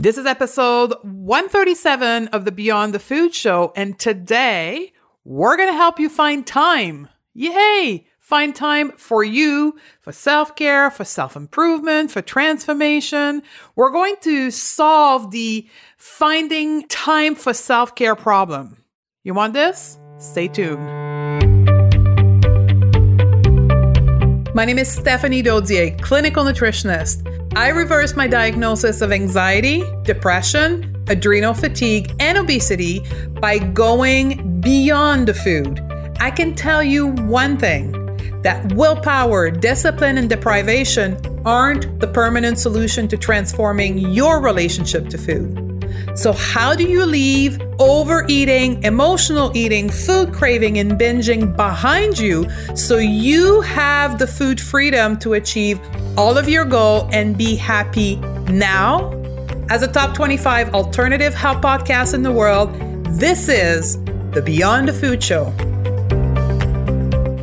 This is episode 137 of the Beyond the Food Show, and today we're going to help you find time. Yay! Find time for you, for self care, for self improvement, for transformation. We're going to solve the finding time for self care problem. You want this? Stay tuned. My name is Stephanie Dodier, clinical nutritionist. I reversed my diagnosis of anxiety, depression, adrenal fatigue, and obesity by going beyond the food. I can tell you one thing that willpower, discipline, and deprivation aren't the permanent solution to transforming your relationship to food. So, how do you leave overeating, emotional eating, food craving, and binging behind you so you have the food freedom to achieve all of your goal and be happy now? As a top 25 alternative health podcast in the world, this is the Beyond the Food Show.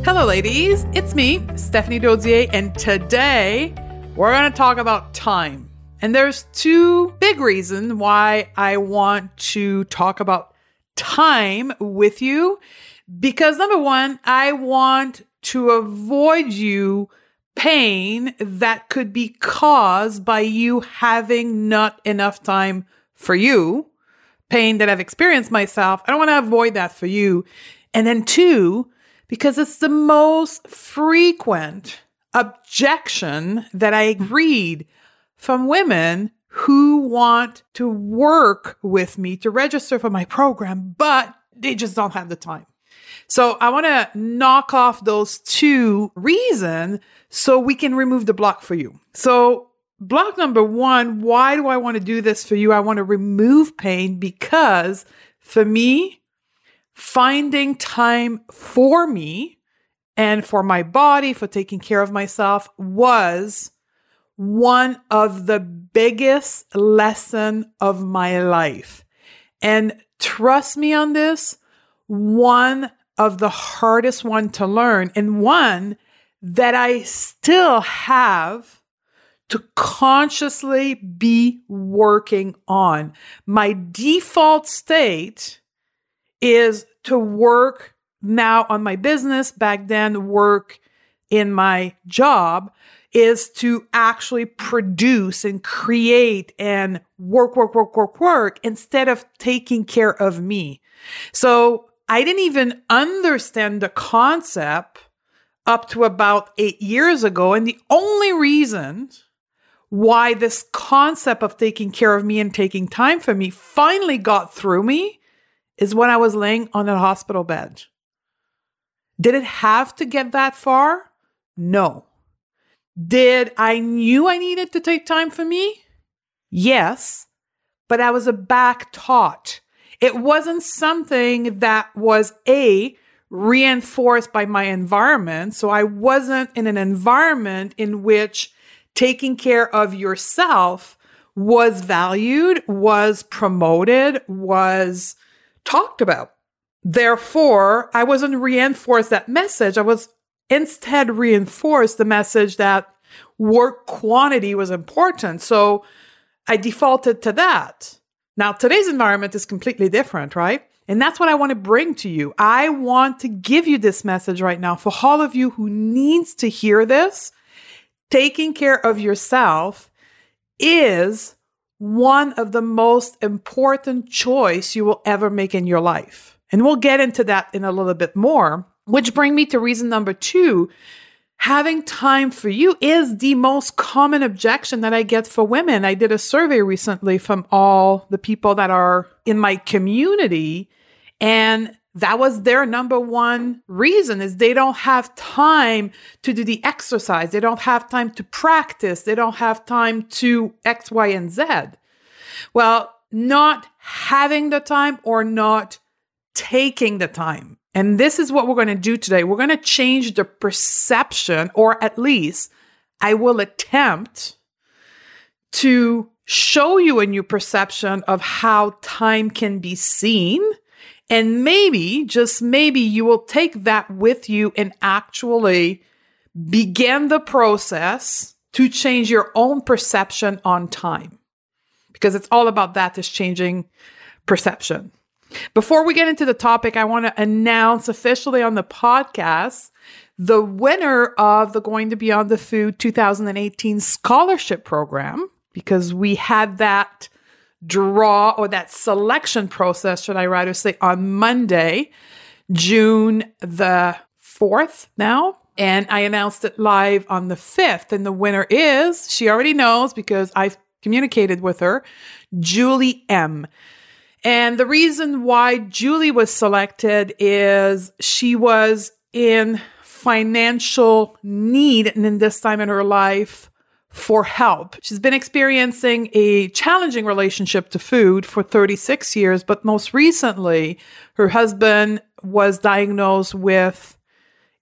Hello, ladies. It's me, Stephanie Dodier, and today we're going to talk about time. And there's two big reasons why I want to talk about time with you. Because number one, I want to avoid you pain that could be caused by you having not enough time for you, pain that I've experienced myself. I don't want to avoid that for you. And then two, because it's the most frequent objection that I read from women who want to work with me to register for my program, but they just don't have the time. So I want to knock off those two reasons so we can remove the block for you. So block number one, why do I want to do this for you? I want to remove pain because for me, finding time for me and for my body, for taking care of myself was one of the biggest lesson of my life. And trust me on this, one of the hardest one to learn and one that I still have to consciously be working on. My default state is to work now on my business, back then work in my job is to actually produce and create and work, work, work, work, work instead of taking care of me. So I didn't even understand the concept up to about eight years ago. And the only reason why this concept of taking care of me and taking time for me finally got through me is when I was laying on a hospital bed. Did it have to get that far? No. Did I knew I needed to take time for me? Yes, but I was a back taught. It wasn't something that was a reinforced by my environment. So I wasn't in an environment in which taking care of yourself was valued, was promoted, was talked about. Therefore, I wasn't reinforced that message. I was instead reinforced the message that work quantity was important. So I defaulted to that. Now, today's environment is completely different, right? And that's what I want to bring to you. I want to give you this message right now for all of you who needs to hear this. Taking care of yourself is one of the most important choice you will ever make in your life. And we'll get into that in a little bit more. Which bring me to reason number two. Having time for you is the most common objection that I get for women. I did a survey recently from all the people that are in my community and that was their number one reason is they don't have time to do the exercise. They don't have time to practice. They don't have time to X, Y, and Z. Well, not having the time or not taking the time and this is what we're going to do today. We're going to change the perception, or at least I will attempt to show you a new perception of how time can be seen. And maybe, just maybe, you will take that with you and actually begin the process to change your own perception on time. because it's all about that is changing perception. Before we get into the topic, I want to announce officially on the podcast the winner of the Going to Beyond the Food 2018 scholarship program because we had that draw or that selection process, should I rather say, on Monday, June the 4th now. And I announced it live on the 5th. And the winner is, she already knows because I've communicated with her, Julie M. And the reason why Julie was selected is she was in financial need and in this time in her life for help. She's been experiencing a challenging relationship to food for 36 years, but most recently, her husband was diagnosed with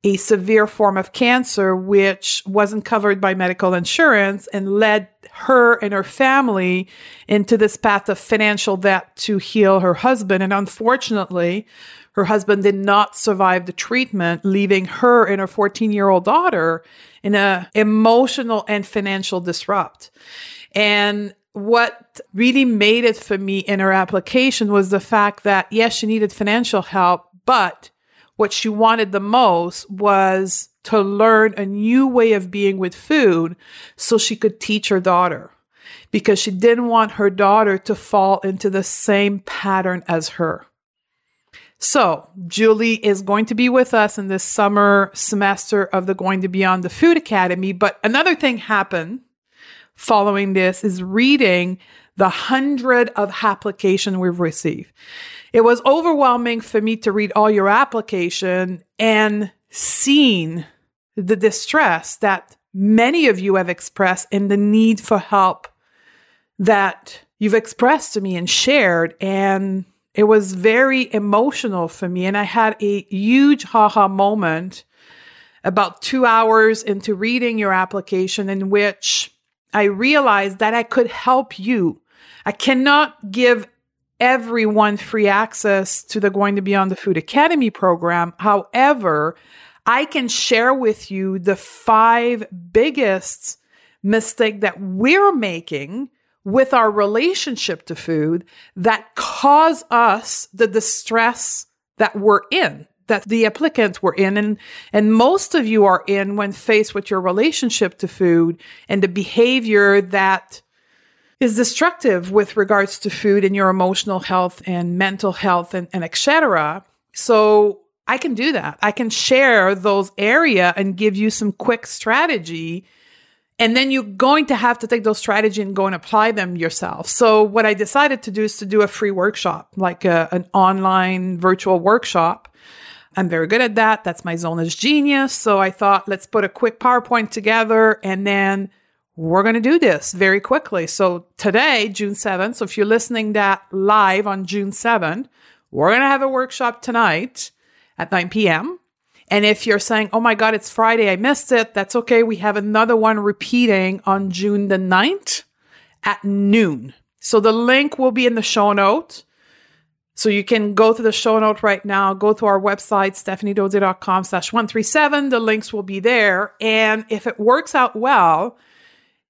a severe form of cancer, which wasn't covered by medical insurance and led her and her family into this path of financial debt to heal her husband. And unfortunately, her husband did not survive the treatment, leaving her and her 14 year old daughter in a emotional and financial disrupt. And what really made it for me in her application was the fact that yes, she needed financial help, but what she wanted the most was to learn a new way of being with food so she could teach her daughter because she didn't want her daughter to fall into the same pattern as her. So, Julie is going to be with us in this summer semester of the Going to Beyond the Food Academy. But another thing happened following this is reading the hundred of application we've received. It was overwhelming for me to read all your application and seeing the distress that many of you have expressed and the need for help that you've expressed to me and shared. And it was very emotional for me. And I had a huge haha moment about two hours into reading your application in which I realized that I could help you. I cannot give everyone free access to the Going to Beyond the Food Academy program. However, I can share with you the five biggest mistake that we're making with our relationship to food that cause us the distress that we're in that the applicants were in and and most of you are in when faced with your relationship to food and the behavior that is destructive with regards to food and your emotional health and mental health and, and etc so i can do that i can share those area and give you some quick strategy and then you're going to have to take those strategy and go and apply them yourself. So what I decided to do is to do a free workshop, like a, an online virtual workshop. I'm very good at that. That's my zone is genius. So I thought, let's put a quick PowerPoint together and then we're going to do this very quickly. So today, June 7th. So if you're listening that live on June 7th, we're going to have a workshop tonight at 9 p.m. And if you're saying, oh my God, it's Friday, I missed it, that's okay. We have another one repeating on June the 9th at noon. So the link will be in the show note. So you can go to the show note right now, go to our website, stephaniedodier.com slash 137. The links will be there. And if it works out well,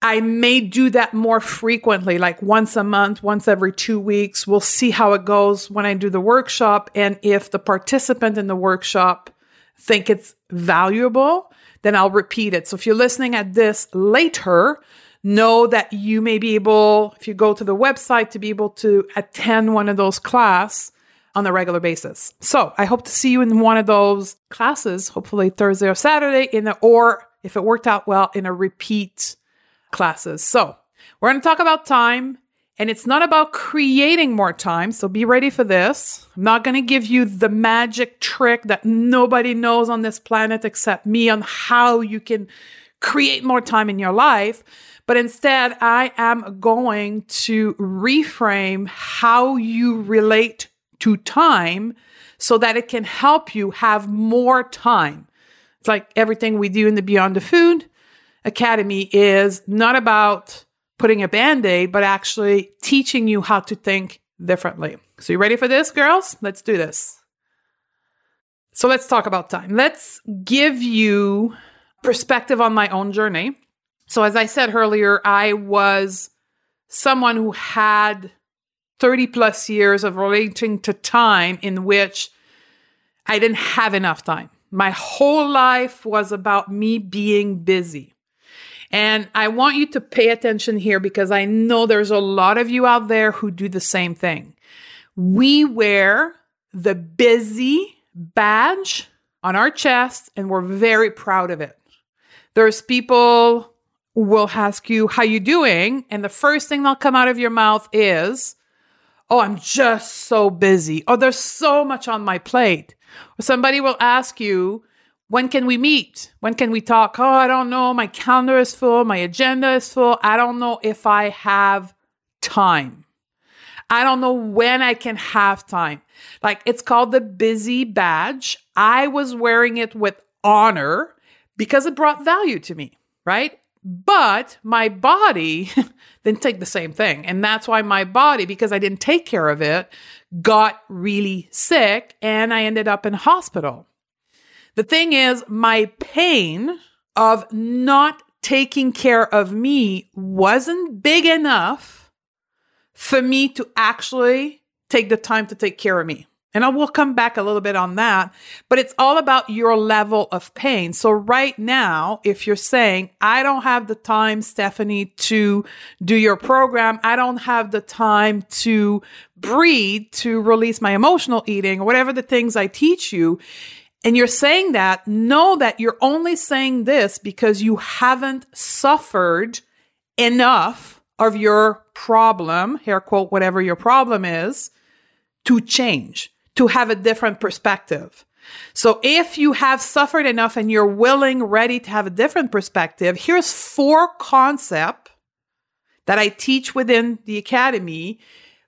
I may do that more frequently, like once a month, once every two weeks. We'll see how it goes when I do the workshop. And if the participant in the workshop think it's valuable, then I'll repeat it. So if you're listening at this later, know that you may be able, if you go to the website, to be able to attend one of those class on a regular basis. So I hope to see you in one of those classes, hopefully Thursday or Saturday, in the, or if it worked out well, in a repeat classes. So we're going to talk about time and it's not about creating more time. So be ready for this. I'm not going to give you the magic trick that nobody knows on this planet except me on how you can create more time in your life. But instead, I am going to reframe how you relate to time so that it can help you have more time. It's like everything we do in the Beyond the Food Academy is not about putting a band aid, but actually teaching you how to think differently. So, you ready for this, girls? Let's do this. So, let's talk about time. Let's give you perspective on my own journey. So, as I said earlier, I was someone who had 30 plus years of relating to time in which I didn't have enough time. My whole life was about me being busy. And I want you to pay attention here because I know there's a lot of you out there who do the same thing. We wear the busy badge on our chest and we're very proud of it. There's people will ask you how you doing and the first thing that'll come out of your mouth is, "Oh, I'm just so busy." oh there's so much on my plate. Somebody will ask you, when can we meet? When can we talk? Oh, I don't know. My calendar is full. My agenda is full. I don't know if I have time. I don't know when I can have time. Like it's called the busy badge. I was wearing it with honor because it brought value to me, right? But my body didn't take the same thing. And that's why my body, because I didn't take care of it, got really sick and I ended up in hospital. The thing is, my pain of not taking care of me wasn't big enough for me to actually take the time to take care of me. And I will come back a little bit on that, but it's all about your level of pain. So right now, if you're saying, I don't have the time, Stephanie, to do your program, I don't have the time to breathe, to release my emotional eating, or whatever the things I teach you, and you're saying that, know that you're only saying this because you haven't suffered enough of your problem, hair quote, whatever your problem is, to change to have a different perspective. So if you have suffered enough and you're willing, ready to have a different perspective, here's four concepts that I teach within the academy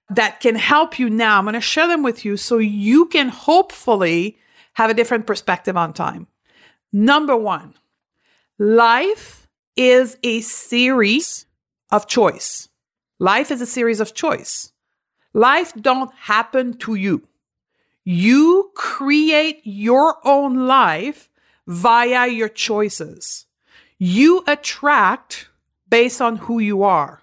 that can help you now. I'm going to share them with you so you can hopefully have a different perspective on time. Number one, life is a series of choice. Life is a series of choice. Life don't happen to you. You create your own life via your choices. You attract based on who you are.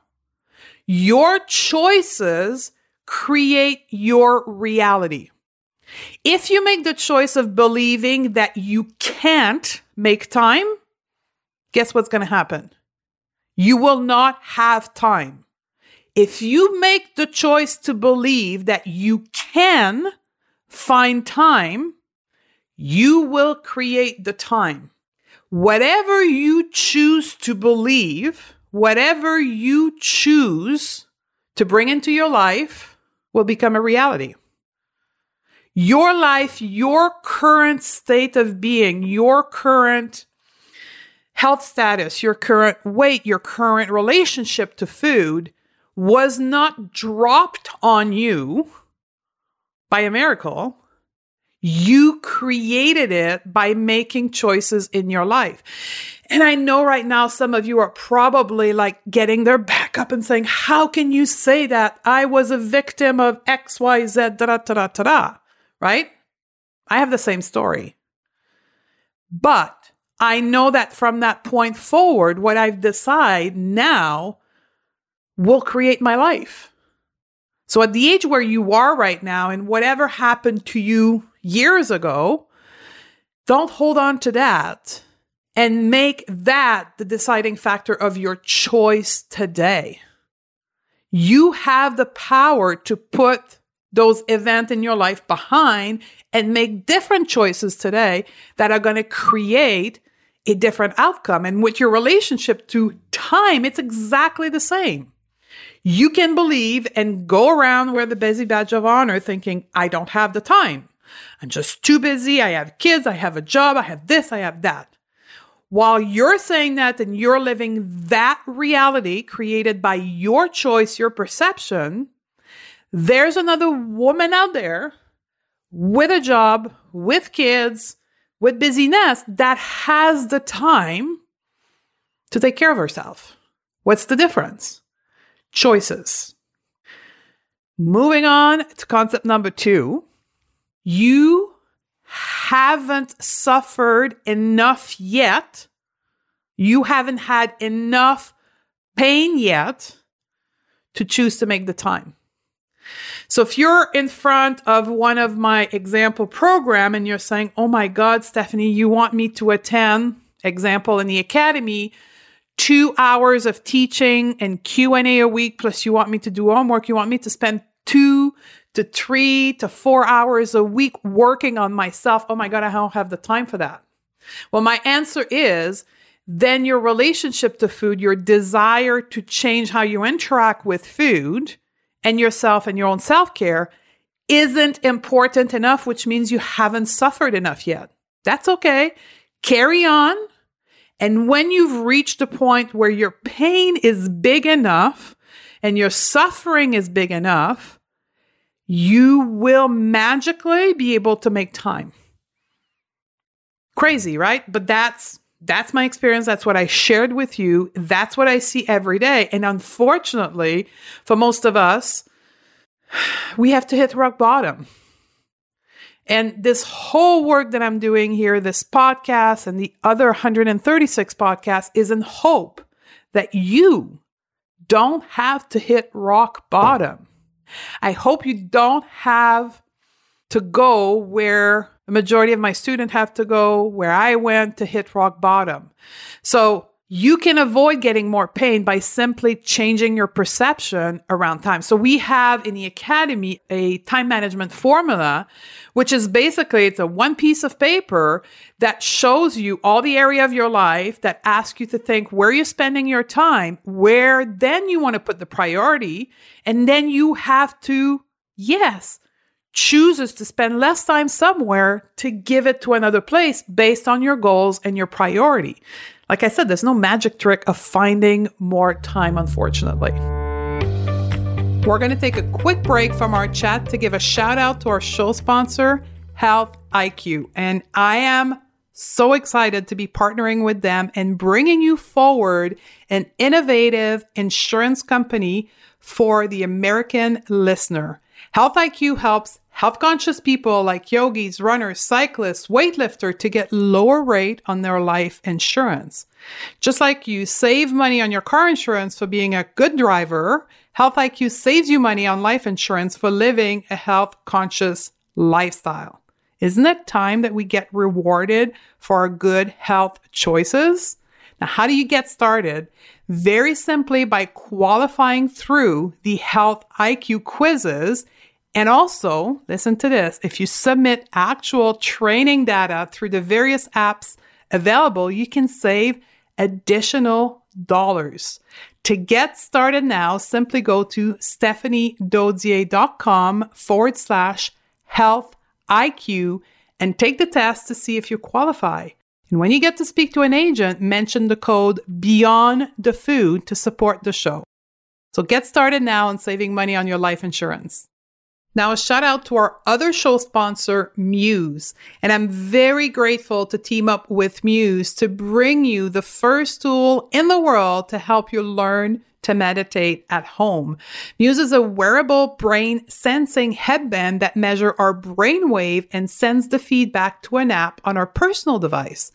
Your choices create your reality. If you make the choice of believing that you can't make time, guess what's going to happen? You will not have time. If you make the choice to believe that you can find time, you will create the time. Whatever you choose to believe, whatever you choose to bring into your life will become a reality. Your life, your current state of being, your current health status, your current weight, your current relationship to food was not dropped on you by a miracle. You created it by making choices in your life. And I know right now some of you are probably like getting their back up and saying, How can you say that? I was a victim of XYZ, da da da da da, right? I have the same story. But I know that from that point forward, what I've decided now will create my life. So at the age where you are right now and whatever happened to you years ago, don't hold on to that and make that the deciding factor of your choice today. You have the power to put those events in your life behind and make different choices today that are going to create a different outcome. And with your relationship to time, it's exactly the same you can believe and go around wear the busy badge of honor thinking, I don't have the time. I'm just too busy. I have kids. I have a job. I have this. I have that. While you're saying that and you're living that reality created by your choice, your perception, there's another woman out there with a job, with kids, with busyness that has the time to take care of herself. What's the difference? choices. Moving on to concept number two, you haven't suffered enough yet. You haven't had enough pain yet to choose to make the time. So if you're in front of one of my example program and you're saying, "Oh my god, Stephanie, you want me to attend example in the academy, 2 hours of teaching and Q&A a week plus you want me to do homework, you want me to spend 2 to 3 to 4 hours a week working on myself. Oh my god, I don't have the time for that." Well, my answer is then your relationship to food, your desire to change how you interact with food and yourself and your own self care isn't important enough, which means you haven't suffered enough yet. That's okay. Carry on. And when you've reached a point where your pain is big enough and your suffering is big enough, you will magically be able to make time. Crazy, right? But that's that's my experience. That's what I shared with you. That's what I see every day. And unfortunately, for most of us, we have to hit rock bottom. And this whole work that I'm doing here, this podcast and the other 136 podcasts, is in hope that you don't have to hit rock bottom. I hope you don't have to go where the majority of my students have to go where I went to hit rock bottom. So you can avoid getting more pain by simply changing your perception around time. So we have in the academy a time management formula, which is basically it's a one piece of paper that shows you all the area of your life that asks you to think where you're spending your time, where then you want to put the priority, and then you have to yes, chooses to spend less time somewhere to give it to another place based on your goals and your priority. Like I said, there's no magic trick of finding more time, unfortunately. We're going to take a quick break from our chat to give a shout out to our show sponsor, Health IQ. And I am so excited to be partnering with them and bringing you forward an innovative insurance company for the American listener. Health IQ helps health conscious people like yogis, runners, cyclists, weightlifters to get lower rate on their life insurance. Just like you save money on your car insurance for being a good driver, Health IQ saves you money on life insurance for living a health conscious lifestyle. Isn't it time that we get rewarded for our good health choices? Now, how do you get started? Very simply by qualifying through the Health IQ quizzes and also, listen to this if you submit actual training data through the various apps available, you can save additional dollars. To get started now, simply go to stephaniedodier.com forward slash health IQ and take the test to see if you qualify. And when you get to speak to an agent, mention the code Beyond the Food to support the show. So get started now on saving money on your life insurance. Now, a shout out to our other show sponsor, Muse. And I'm very grateful to team up with Muse to bring you the first tool in the world to help you learn to meditate at home. Muse is a wearable brain sensing headband that measure our brainwave and sends the feedback to an app on our personal device.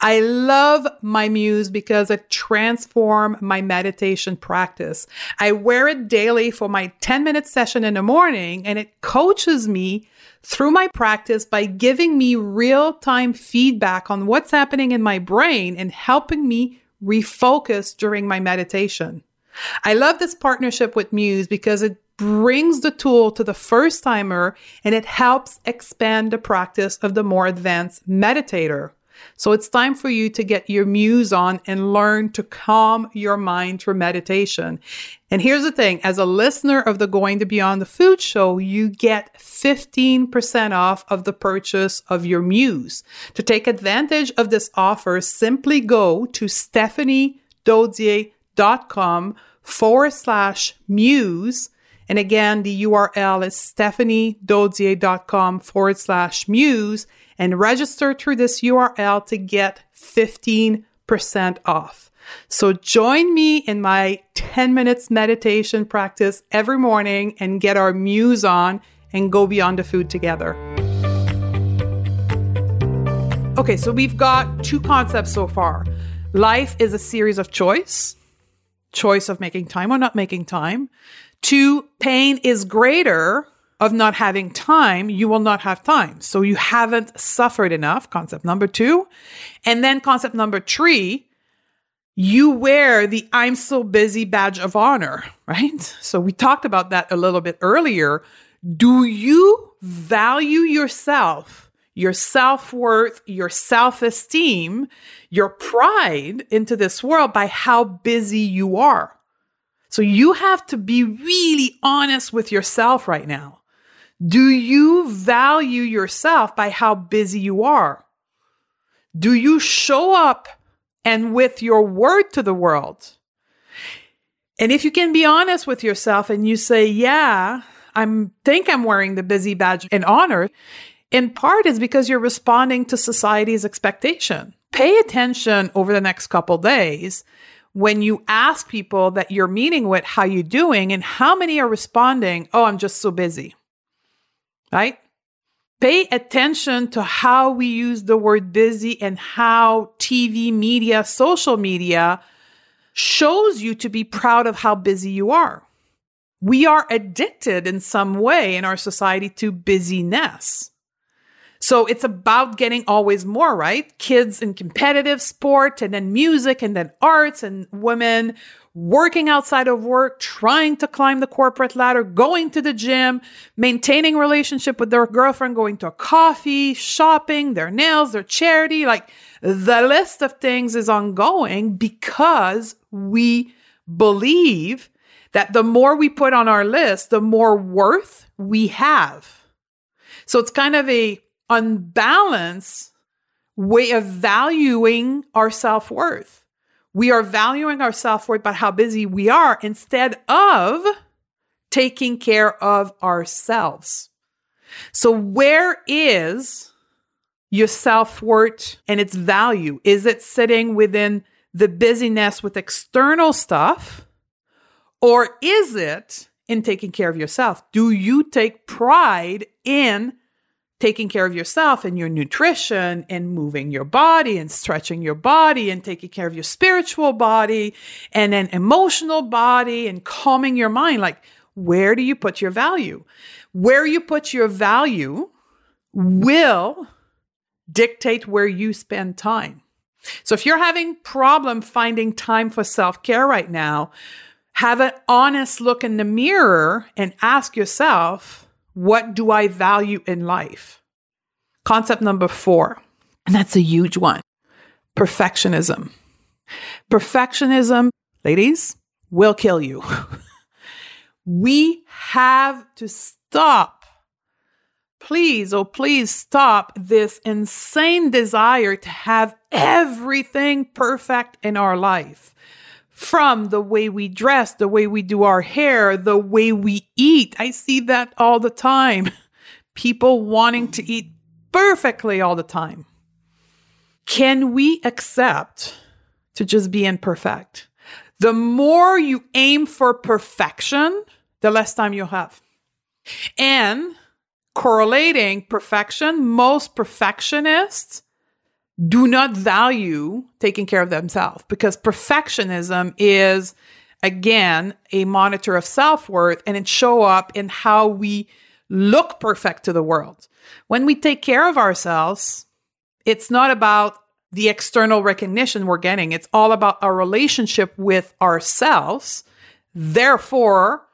I love my Muse because it transforms my meditation practice. I wear it daily for my 10 minute session in the morning and it coaches me through my practice by giving me real time feedback on what's happening in my brain and helping me refocus during my meditation. I love this partnership with Muse because it brings the tool to the first timer and it helps expand the practice of the more advanced meditator. So it's time for you to get your muse on and learn to calm your mind through meditation. And here's the thing as a listener of the Going to Beyond the Food show, you get 15% off of the purchase of your muse. To take advantage of this offer, simply go to stephaniedodier.com forward slash muse. And again, the URL is stephaniedodier.com forward slash muse and register through this URL to get 15% off. So join me in my 10 minutes meditation practice every morning and get our muse on and go beyond the food together. Okay, so we've got two concepts so far. Life is a series of choice choice of making time or not making time. Two, pain is greater of not having time, you will not have time. So you haven't suffered enough. Concept number two. And then concept number three, you wear the I'm so busy badge of honor, right? So we talked about that a little bit earlier. Do you value yourself, your self worth, your self esteem, your pride into this world by how busy you are? So you have to be really honest with yourself right now. Do you value yourself by how busy you are? Do you show up and with your word to the world? And if you can be honest with yourself and you say, yeah, I think I'm wearing the busy badge in honor, in part is because you're responding to society's expectation. Pay attention over the next couple days when you ask people that you're meeting with how you doing and how many are responding, "Oh, I'm just so busy." right? Pay attention to how we use the word busy and how TV media, social media shows you to be proud of how busy you are. We are addicted in some way in our society to busyness. So it's about getting always more, right? Kids in competitive sport and then music and then arts and women working outside of work, trying to climb the corporate ladder, going to the gym, maintaining relationship with their girlfriend, going to a coffee, shopping, their nails, their charity, like the list of things is ongoing because we believe that the more we put on our list, the more worth we have. So it's kind of a unbalanced way of valuing our self-worth. We are valuing our self worth by how busy we are instead of taking care of ourselves. So, where is your self worth and its value? Is it sitting within the busyness with external stuff? Or is it in taking care of yourself? Do you take pride in taking care of yourself and your nutrition and moving your body and stretching your body and taking care of your spiritual body and an emotional body and calming your mind. Like, where do you put your value? Where you put your value will dictate where you spend time. So if you're having problem finding time for self-care right now, have an honest look in the mirror and ask yourself, what do I value in life? Concept number four, and that's a huge one perfectionism. Perfectionism, ladies, will kill you. we have to stop. Please, oh, please stop this insane desire to have everything perfect in our life from the way we dress, the way we do our hair, the way we eat. I see that all the time. People wanting to eat perfectly all the time. Can we accept to just be imperfect? The more you aim for perfection, the less time you'll have. And correlating perfection, most perfectionists do not value taking care of themselves because perfectionism is again a monitor of self-worth and it show up in how we look perfect to the world. When we take care of ourselves it's not about the external recognition we're getting. It's all about our relationship with ourselves. Therefore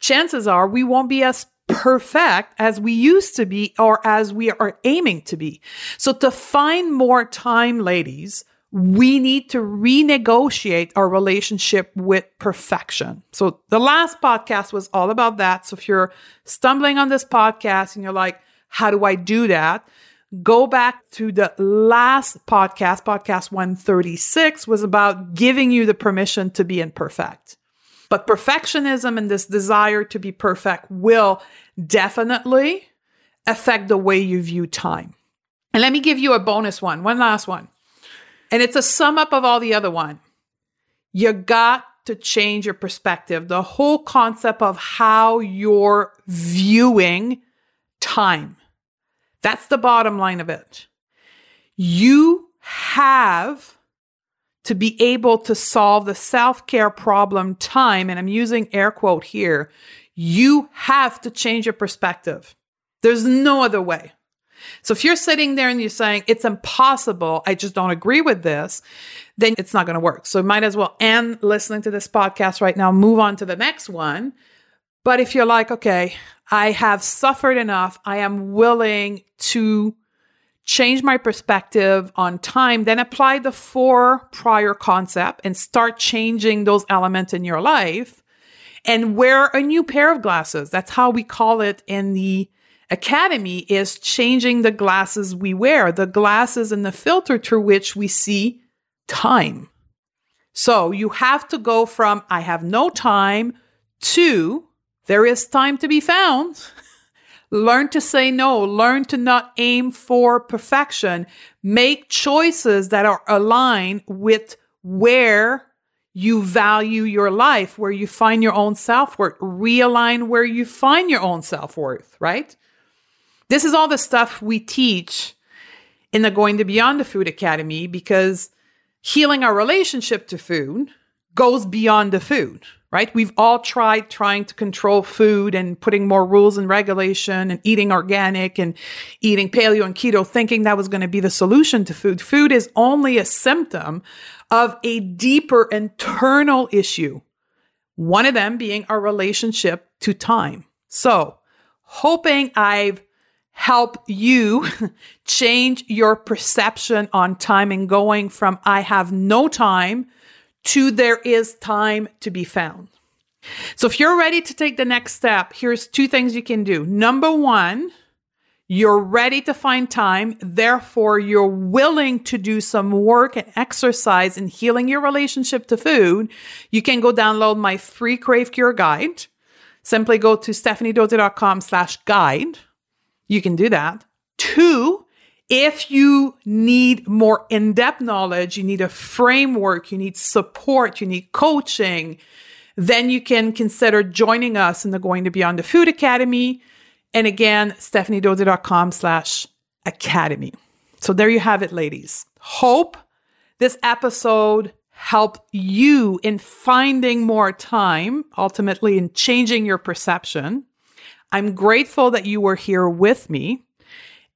chances are we won't be as perfect as we used to be or as we are aiming to be. So to find more time, ladies, we need to renegotiate our relationship with perfection. So the last podcast was all about that. So if you're stumbling on this podcast and you're like, how do I do that? Go back to the last podcast, podcast 136 was about giving you the permission to be imperfect. But perfectionism and this desire to be perfect will definitely affect the way you view time. And let me give you a bonus one, one last one. And it's a sum up of all the other one. You got to change your perspective. The whole concept of how you're viewing time. That's the bottom line of it. You have to be able to solve the self care problem time, and I'm using air quote here, you have to change your perspective. There's no other way. So if you're sitting there and you're saying, it's impossible, I just don't agree with this, then it's not going to work. So might as well end listening to this podcast right now, move on to the next one. But if you're like, okay, I have suffered enough, I am willing to change my perspective on time, then apply the four prior concept and start changing those elements in your life and wear a new pair of glasses. That's how we call it in the academy is changing the glasses we wear, the glasses and the filter through which we see time. So you have to go from I have no time to there is time to be found. learn to say no, learn to not aim for perfection, make choices that are aligned with where you value your life, where you find your own self worth, realign where you find your own self worth, right? This is all the stuff we teach in the Going to Beyond the Food Academy because healing our relationship to food goes beyond the food, right? We've all tried trying to control food and putting more rules and regulation and eating organic and eating paleo and keto, thinking that was going to be the solution to food. Food is only a symptom of a deeper internal issue. One of them being our relationship to time. So, hoping I've help you change your perception on time and going from I have no time to there is time to be found. So if you're ready to take the next step, here's two things you can do. Number one, you're ready to find time. Therefore, you're willing to do some work and exercise in healing your relationship to food. You can go download my free Crave Cure guide. Simply go to stephaniedodier.com slash guide you can do that. Two, if you need more in depth knowledge, you need a framework, you need support, you need coaching, then you can consider joining us in the Going to Beyond the Food Academy. And again, stephaniedodier.com slash academy. So there you have it, ladies. Hope this episode helped you in finding more time, ultimately in changing your perception I'm grateful that you were here with me.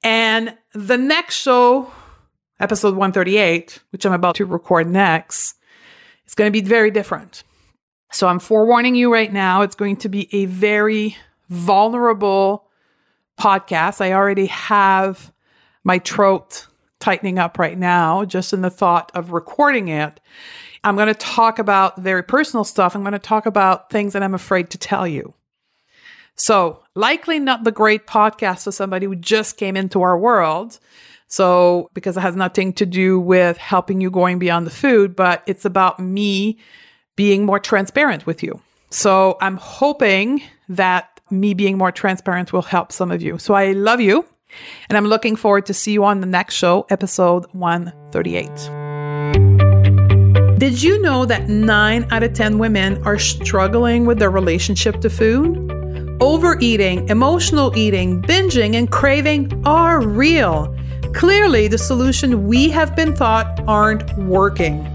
And the next show, episode 138, which I'm about to record next, is going to be very different. So I'm forewarning you right now, it's going to be a very vulnerable podcast. I already have my throat tightening up right now, just in the thought of recording it. I'm going to talk about very personal stuff. I'm going to talk about things that I'm afraid to tell you. So, likely not the great podcast for somebody who just came into our world. So, because it has nothing to do with helping you going beyond the food, but it's about me being more transparent with you. So, I'm hoping that me being more transparent will help some of you. So, I love you. And I'm looking forward to see you on the next show, episode 138. Did you know that 9 out of 10 women are struggling with their relationship to food? Overeating, emotional eating, binging, and craving are real. Clearly, the solution we have been taught aren't working.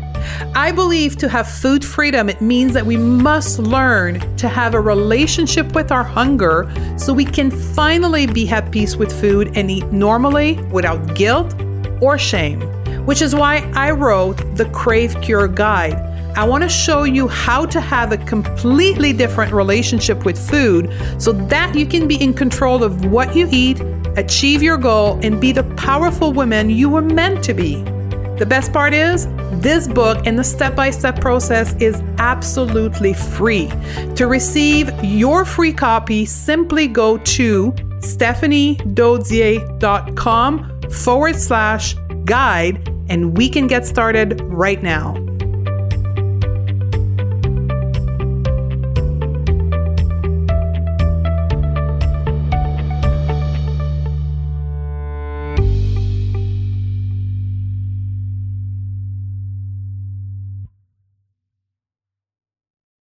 I believe to have food freedom, it means that we must learn to have a relationship with our hunger so we can finally be at peace with food and eat normally without guilt or shame. Which is why I wrote the Crave Cure Guide I want to show you how to have a completely different relationship with food so that you can be in control of what you eat, achieve your goal, and be the powerful woman you were meant to be. The best part is, this book and the step by step process is absolutely free. To receive your free copy, simply go to stephaniedodier.com forward slash guide and we can get started right now.